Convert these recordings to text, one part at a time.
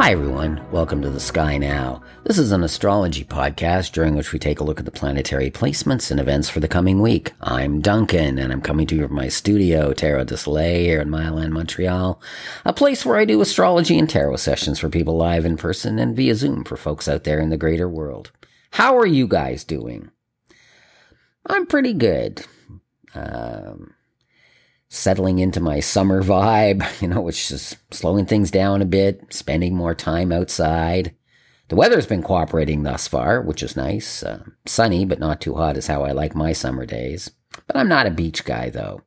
Hi, everyone. Welcome to the Sky Now. This is an astrology podcast during which we take a look at the planetary placements and events for the coming week. I'm Duncan, and I'm coming to you from my studio, Tarot de Soleil, here in Mile Montreal, a place where I do astrology and tarot sessions for people live in person and via Zoom for folks out there in the greater world. How are you guys doing? I'm pretty good. Um, settling into my summer vibe, you know, which is slowing things down a bit, spending more time outside. The weather's been cooperating thus far, which is nice. Uh, sunny, but not too hot is how I like my summer days. But I'm not a beach guy, though.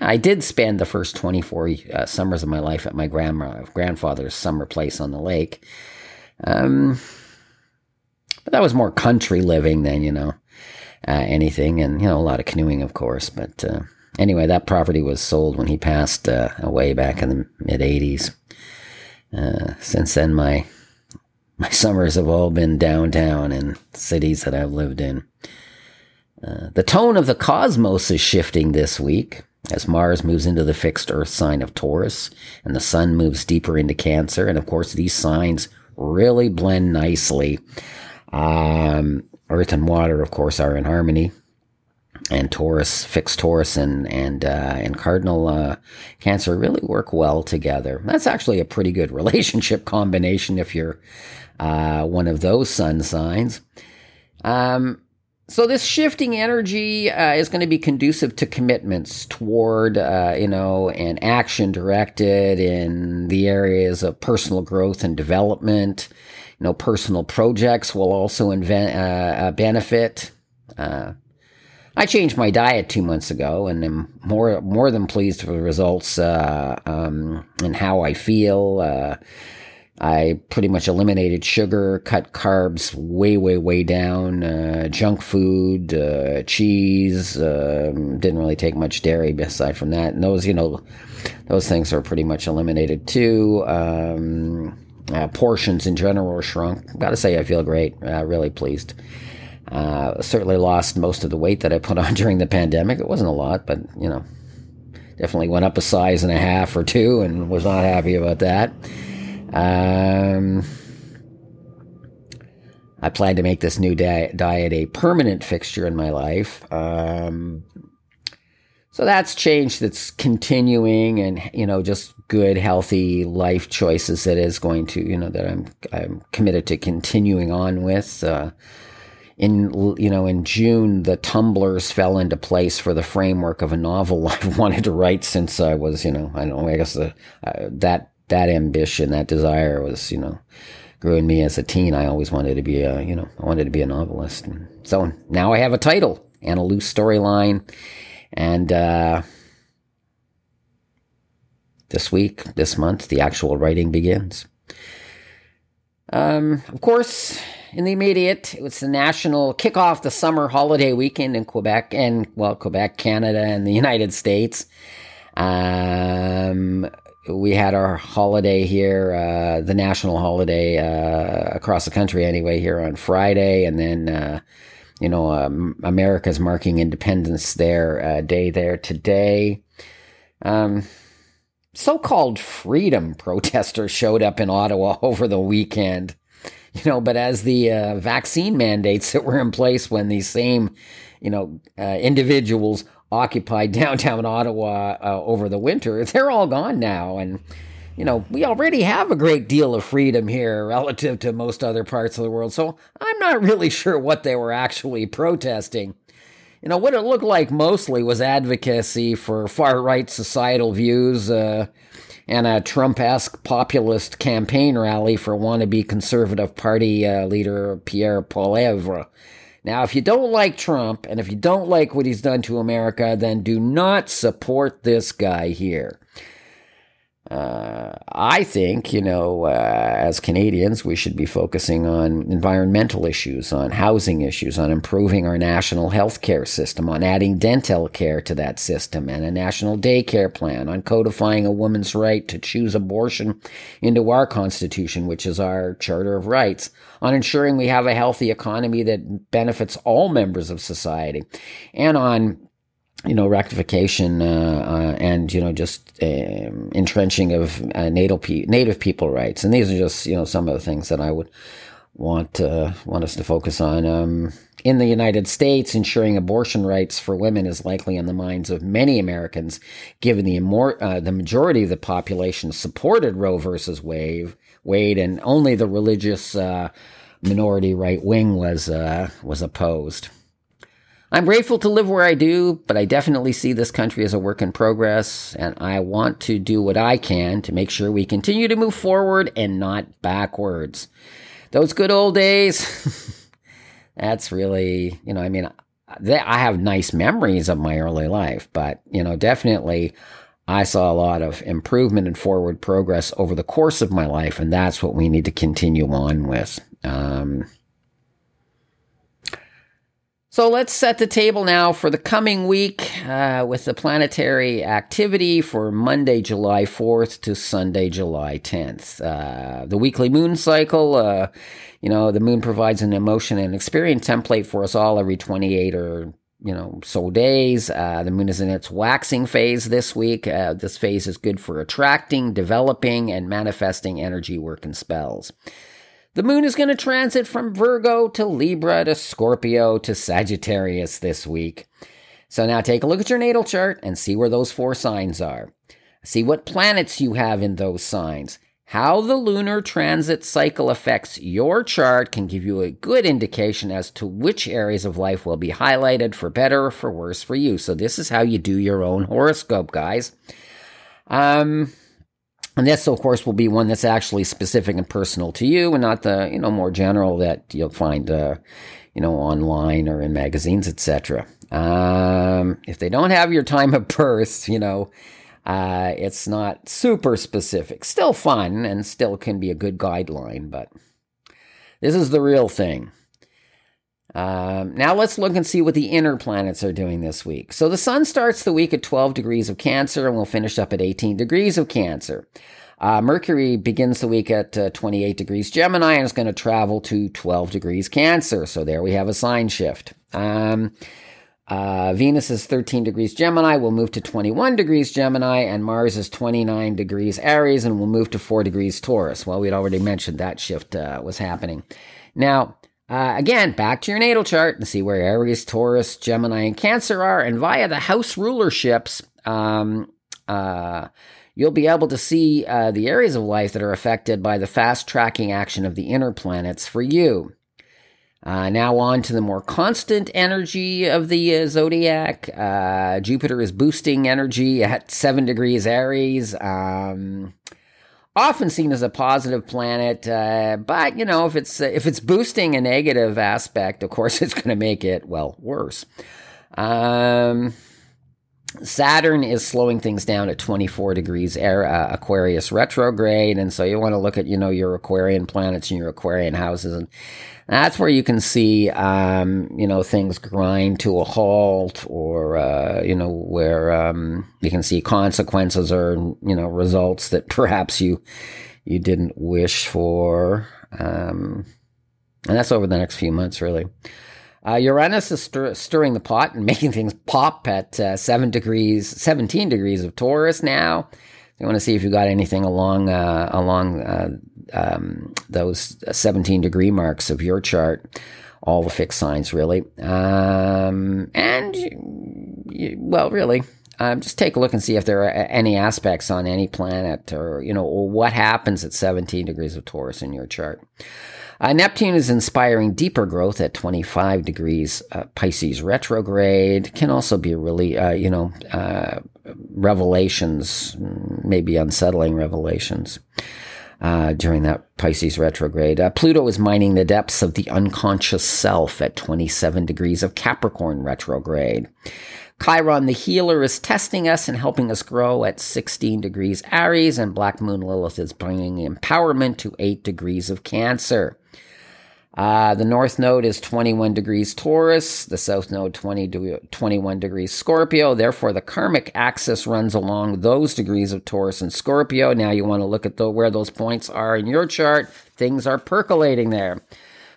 I did spend the first 24 uh, summers of my life at my grandma, grandfather's summer place on the lake. Um, but that was more country living than, you know, uh, anything. And, you know, a lot of canoeing, of course. But uh, anyway, that property was sold when he passed uh, away back in the mid 80s. Uh, since then, my my summers have all been downtown in cities that I've lived in. Uh, the tone of the cosmos is shifting this week as Mars moves into the fixed Earth sign of Taurus and the Sun moves deeper into Cancer. And of course, these signs really blend nicely. Um, Earth and water, of course, are in harmony and Taurus, fixed Taurus, and and uh, and Cardinal uh, Cancer really work well together. That's actually a pretty good relationship combination if you're uh, one of those sun signs. Um, so this shifting energy uh, is going to be conducive to commitments toward, uh, you know, and action directed in the areas of personal growth and development. You know, personal projects will also invent, uh, benefit. I changed my diet two months ago, and am more more than pleased with the results uh, um, and how I feel. Uh, I pretty much eliminated sugar, cut carbs way, way, way down, uh, junk food, uh, cheese. Um, didn't really take much dairy aside from that. And those, you know, those things are pretty much eliminated too. Um, uh, portions in general shrunk. Got to say, I feel great. Uh, really pleased. Uh, certainly lost most of the weight that I put on during the pandemic. It wasn't a lot, but you know, definitely went up a size and a half or two, and was not happy about that. Um, I plan to make this new di- diet a permanent fixture in my life. Um, so that's change that's continuing, and you know, just good, healthy life choices that is going to, you know, that I'm I'm committed to continuing on with. Uh, in you know in June the tumblers fell into place for the framework of a novel I've wanted to write since I was you know I don't know I guess the, uh, that that ambition that desire was you know grew in me as a teen. I always wanted to be a you know I wanted to be a novelist. And so now I have a title and a loose storyline. And uh, this week this month the actual writing begins. Um, of course in the immediate, it was the national kickoff the summer holiday weekend in Quebec and well, Quebec, Canada, and the United States. Um, we had our holiday here, uh, the national holiday uh, across the country anyway, here on Friday, and then uh, you know um, America's marking Independence uh, Day there today. Um, so-called freedom protesters showed up in Ottawa over the weekend you know, but as the uh, vaccine mandates that were in place when these same, you know, uh, individuals occupied downtown Ottawa uh, over the winter, they're all gone now. And, you know, we already have a great deal of freedom here relative to most other parts of the world. So I'm not really sure what they were actually protesting. You know, what it looked like mostly was advocacy for far right societal views, uh, and a Trump esque populist campaign rally for wannabe Conservative Party uh, leader Pierre Poilievre. Now, if you don't like Trump and if you don't like what he's done to America, then do not support this guy here. Uh, I think, you know, uh, as Canadians, we should be focusing on environmental issues, on housing issues, on improving our national health care system, on adding dental care to that system, and a national daycare plan, on codifying a woman's right to choose abortion into our Constitution, which is our Charter of Rights, on ensuring we have a healthy economy that benefits all members of society, and on you know, rectification uh, uh, and you know just um, entrenching of uh, native pe- native people rights, and these are just you know some of the things that I would want uh, want us to focus on. Um, in the United States, ensuring abortion rights for women is likely on the minds of many Americans, given the uh, the majority of the population supported Roe versus Wade, Wade, and only the religious uh, minority right wing was was opposed. I'm grateful to live where I do, but I definitely see this country as a work in progress, and I want to do what I can to make sure we continue to move forward and not backwards. Those good old days, that's really, you know, I mean, I have nice memories of my early life, but, you know, definitely I saw a lot of improvement and forward progress over the course of my life, and that's what we need to continue on with. Um, so let's set the table now for the coming week uh, with the planetary activity for Monday, July 4th to Sunday, July 10th. Uh, the weekly moon cycle, uh, you know, the moon provides an emotion and experience template for us all every 28 or you know, so days. Uh, the moon is in its waxing phase this week. Uh, this phase is good for attracting, developing, and manifesting energy work and spells. The moon is going to transit from Virgo to Libra to Scorpio to Sagittarius this week. So now take a look at your natal chart and see where those four signs are. See what planets you have in those signs. How the lunar transit cycle affects your chart can give you a good indication as to which areas of life will be highlighted for better or for worse for you. So this is how you do your own horoscope, guys. Um, and this, of course, will be one that's actually specific and personal to you, and not the you know more general that you'll find uh, you know online or in magazines, etc. Um, if they don't have your time of birth, you know. Uh, it's not super specific. Still fun and still can be a good guideline, but this is the real thing. Um, now let's look and see what the inner planets are doing this week. So the sun starts the week at 12 degrees of Cancer and we'll finish up at 18 degrees of Cancer. Uh, Mercury begins the week at uh, 28 degrees Gemini and is going to travel to 12 degrees Cancer. So there we have a sign shift. Um, uh, Venus is 13 degrees Gemini, we'll move to 21 degrees Gemini, and Mars is 29 degrees Aries and we'll move to 4 degrees Taurus. Well, we'd already mentioned that shift uh, was happening. Now, uh, again, back to your natal chart and see where Aries, Taurus, Gemini, and Cancer are. And via the house rulerships, um, uh, you'll be able to see uh, the areas of life that are affected by the fast tracking action of the inner planets for you. Uh, now, on to the more constant energy of the uh, zodiac. Uh, Jupiter is boosting energy at 7 degrees Aries. Um, often seen as a positive planet, uh, but you know if it's uh, if it's boosting a negative aspect, of course it's going to make it well worse. Um, Saturn is slowing things down at 24 degrees air, uh, Aquarius retrograde, and so you want to look at you know your Aquarian planets and your Aquarian houses, and that's where you can see um, you know things grind to a halt, or uh, you know where um, you can see consequences or you know results that perhaps you you didn't wish for, um, and that's over the next few months, really. Uh, Uranus is stir- stirring the pot and making things pop at uh, seven degrees, seventeen degrees of Taurus now. You want to see if you got anything along uh, along uh, um, those seventeen degree marks of your chart. All the fixed signs, really, um, and you, well, really, um, just take a look and see if there are any aspects on any planet or you know or what happens at 17 degrees of taurus in your chart uh, Neptune is inspiring deeper growth at 25 degrees uh, Pisces retrograde. Can also be really, uh, you know, uh, revelations, maybe unsettling revelations. Uh, during that Pisces retrograde. Uh, Pluto is mining the depths of the unconscious self at 27 degrees of Capricorn retrograde. Chiron the healer is testing us and helping us grow at 16 degrees Aries, and Black Moon Lilith is bringing empowerment to 8 degrees of Cancer. Uh, the north node is 21 degrees Taurus, the south node 20 21 degrees Scorpio. Therefore, the karmic axis runs along those degrees of Taurus and Scorpio. Now you want to look at the, where those points are in your chart. Things are percolating there.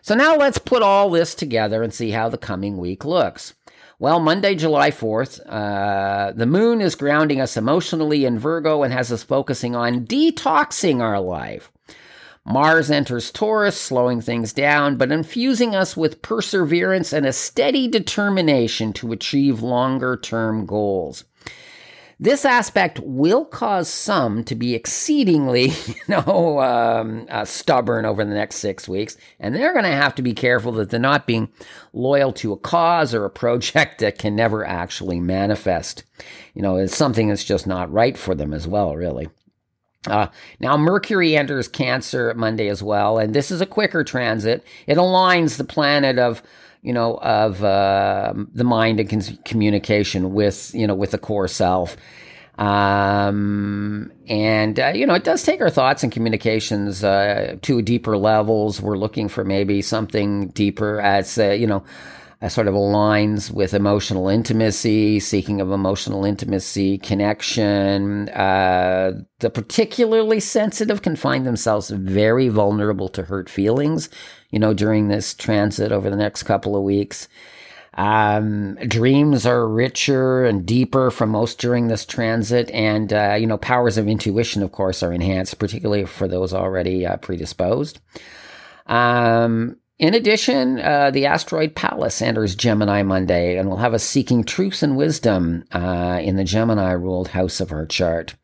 So now let's put all this together and see how the coming week looks. Well, Monday, July 4th, uh, the moon is grounding us emotionally in Virgo and has us focusing on detoxing our life. Mars enters Taurus, slowing things down, but infusing us with perseverance and a steady determination to achieve longer term goals. This aspect will cause some to be exceedingly, you know, um, uh, stubborn over the next six weeks, and they're going to have to be careful that they're not being loyal to a cause or a project that can never actually manifest. You know, it's something that's just not right for them as well, really. Uh, now, Mercury enters Cancer Monday as well, and this is a quicker transit. It aligns the planet of you know, of uh, the mind and con- communication with, you know, with the core self. Um, and, uh, you know, it does take our thoughts and communications uh, to deeper levels. We're looking for maybe something deeper as, uh, you know, sort of aligns with emotional intimacy, seeking of emotional intimacy, connection. Uh, the particularly sensitive can find themselves very vulnerable to hurt feelings, you know, during this transit over the next couple of weeks. Um, dreams are richer and deeper for most during this transit, and uh, you know, powers of intuition, of course, are enhanced, particularly for those already uh, predisposed. Um, in addition, uh, the asteroid Pallas enters Gemini Monday and will have us seeking truth and wisdom uh, in the Gemini ruled house of our chart.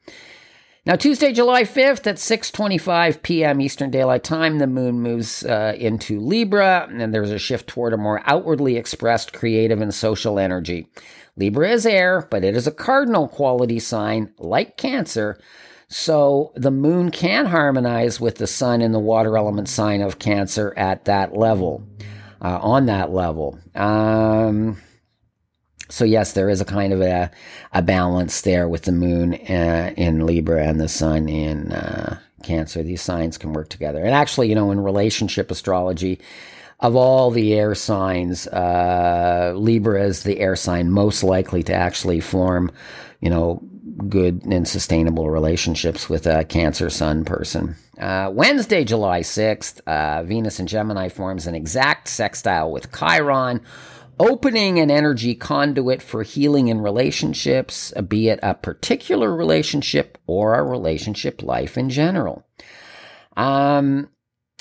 Now, Tuesday, July 5th at 6:25 p.m. Eastern Daylight Time, the moon moves uh, into Libra, and there's a shift toward a more outwardly expressed creative and social energy. Libra is air, but it is a cardinal quality sign, like Cancer, so the moon can harmonize with the sun in the water element sign of Cancer at that level, uh, on that level. Um, so yes, there is a kind of a, a balance there with the moon uh, in Libra and the sun in uh, Cancer. These signs can work together. And actually, you know, in relationship astrology, of all the air signs, uh, Libra is the air sign most likely to actually form, you know, good and sustainable relationships with a Cancer Sun person. Uh, Wednesday, July 6th, uh, Venus in Gemini forms an exact sextile with Chiron, opening an energy conduit for healing in relationships, be it a particular relationship or a relationship life in general. Um,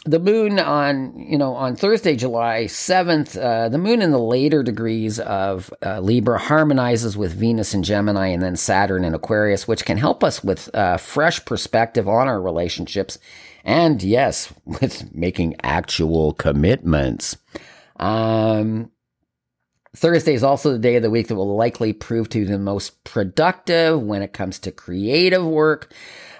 the moon on you know on Thursday, July seventh, uh, the moon in the later degrees of uh, Libra harmonizes with Venus in Gemini and then Saturn in Aquarius, which can help us with uh, fresh perspective on our relationships, and yes, with making actual commitments. Um, Thursday is also the day of the week that will likely prove to be the most productive when it comes to creative work.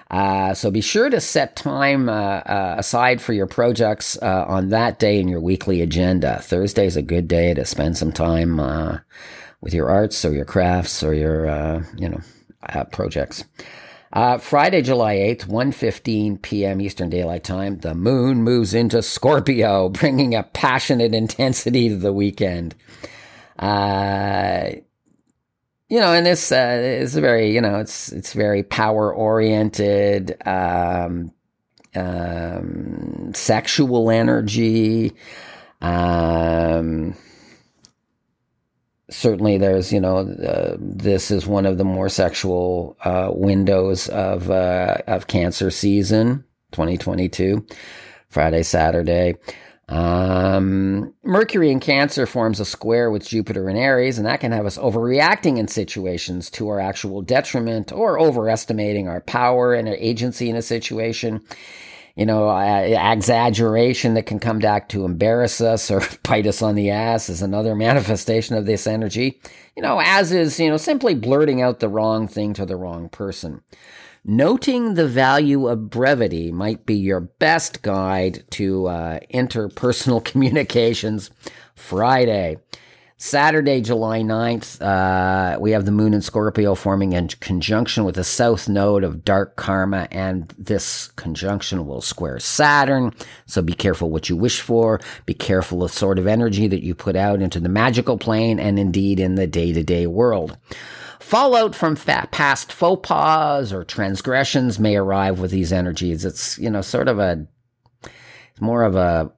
Uh, so be sure to set time uh, uh, aside for your projects uh, on that day in your weekly agenda. Thursday is a good day to spend some time uh, with your arts or your crafts or your uh, you know projects. Friday, July 8th, 1.15 p.m. Eastern Daylight Time, the moon moves into Scorpio, bringing a passionate intensity to the weekend. Uh, you know, and this uh, is very, you know, it's it's very power oriented, um, um, sexual energy. Um, certainly, there's, you know, uh, this is one of the more sexual uh, windows of uh, of Cancer season, 2022, Friday, Saturday. Um, Mercury in Cancer forms a square with Jupiter in Aries, and that can have us overreacting in situations to our actual detriment or overestimating our power and our agency in a situation. You know, uh, exaggeration that can come back to embarrass us or bite us on the ass is another manifestation of this energy. You know, as is, you know, simply blurting out the wrong thing to the wrong person. Noting the value of brevity might be your best guide to uh, interpersonal communications. Friday. Saturday, July 9th, uh, we have the moon in Scorpio forming in conjunction with the south node of dark karma, and this conjunction will square Saturn. So be careful what you wish for. Be careful of sort of energy that you put out into the magical plane and indeed in the day to day world. Fallout from past faux pas or transgressions may arrive with these energies. It's, you know, sort of a, more of a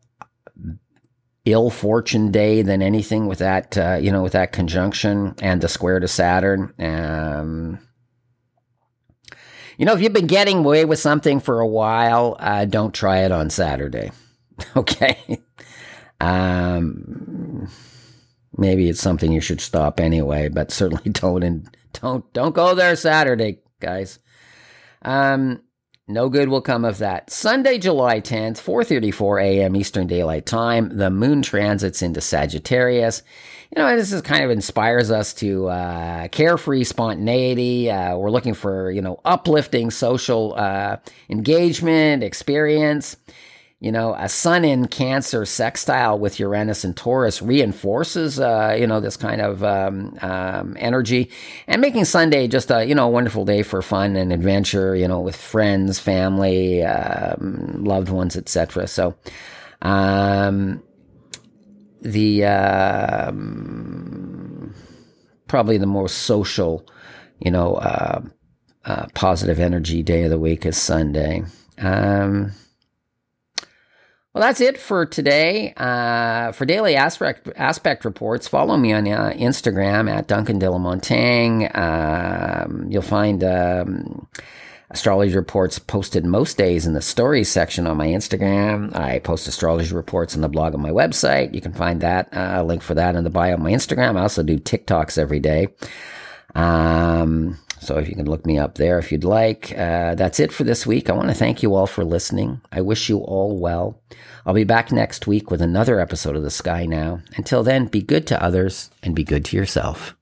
ill fortune day than anything with that, uh, you know, with that conjunction and the square to Saturn. Um, you know, if you've been getting away with something for a while, uh, don't try it on Saturday. okay. Um, maybe it's something you should stop anyway, but certainly don't and don't don't go there Saturday, guys. Um, no good will come of that. Sunday, July 10th, 4:34 a.m. Eastern Daylight Time, the moon transits into Sagittarius. You know, this is kind of inspires us to uh, carefree spontaneity. Uh, we're looking for you know uplifting social uh, engagement, experience. You know, a sun in Cancer sextile with Uranus and Taurus reinforces, uh, you know, this kind of um, um, energy, and making Sunday just a you know wonderful day for fun and adventure. You know, with friends, family, um, loved ones, etc. So, um, the um, probably the most social, you know, uh, uh, positive energy day of the week is Sunday. Well, that's it for today. Uh, for daily aspect aspect reports, follow me on uh, Instagram at Duncan de la Montagne. Um, you'll find um, astrology reports posted most days in the stories section on my Instagram. I post astrology reports on the blog on my website. You can find that uh, link for that in the bio on my Instagram. I also do TikToks every day. Um, so if you can look me up there if you'd like. Uh, that's it for this week. I want to thank you all for listening. I wish you all well. I'll be back next week with another episode of The Sky Now. Until then, be good to others and be good to yourself.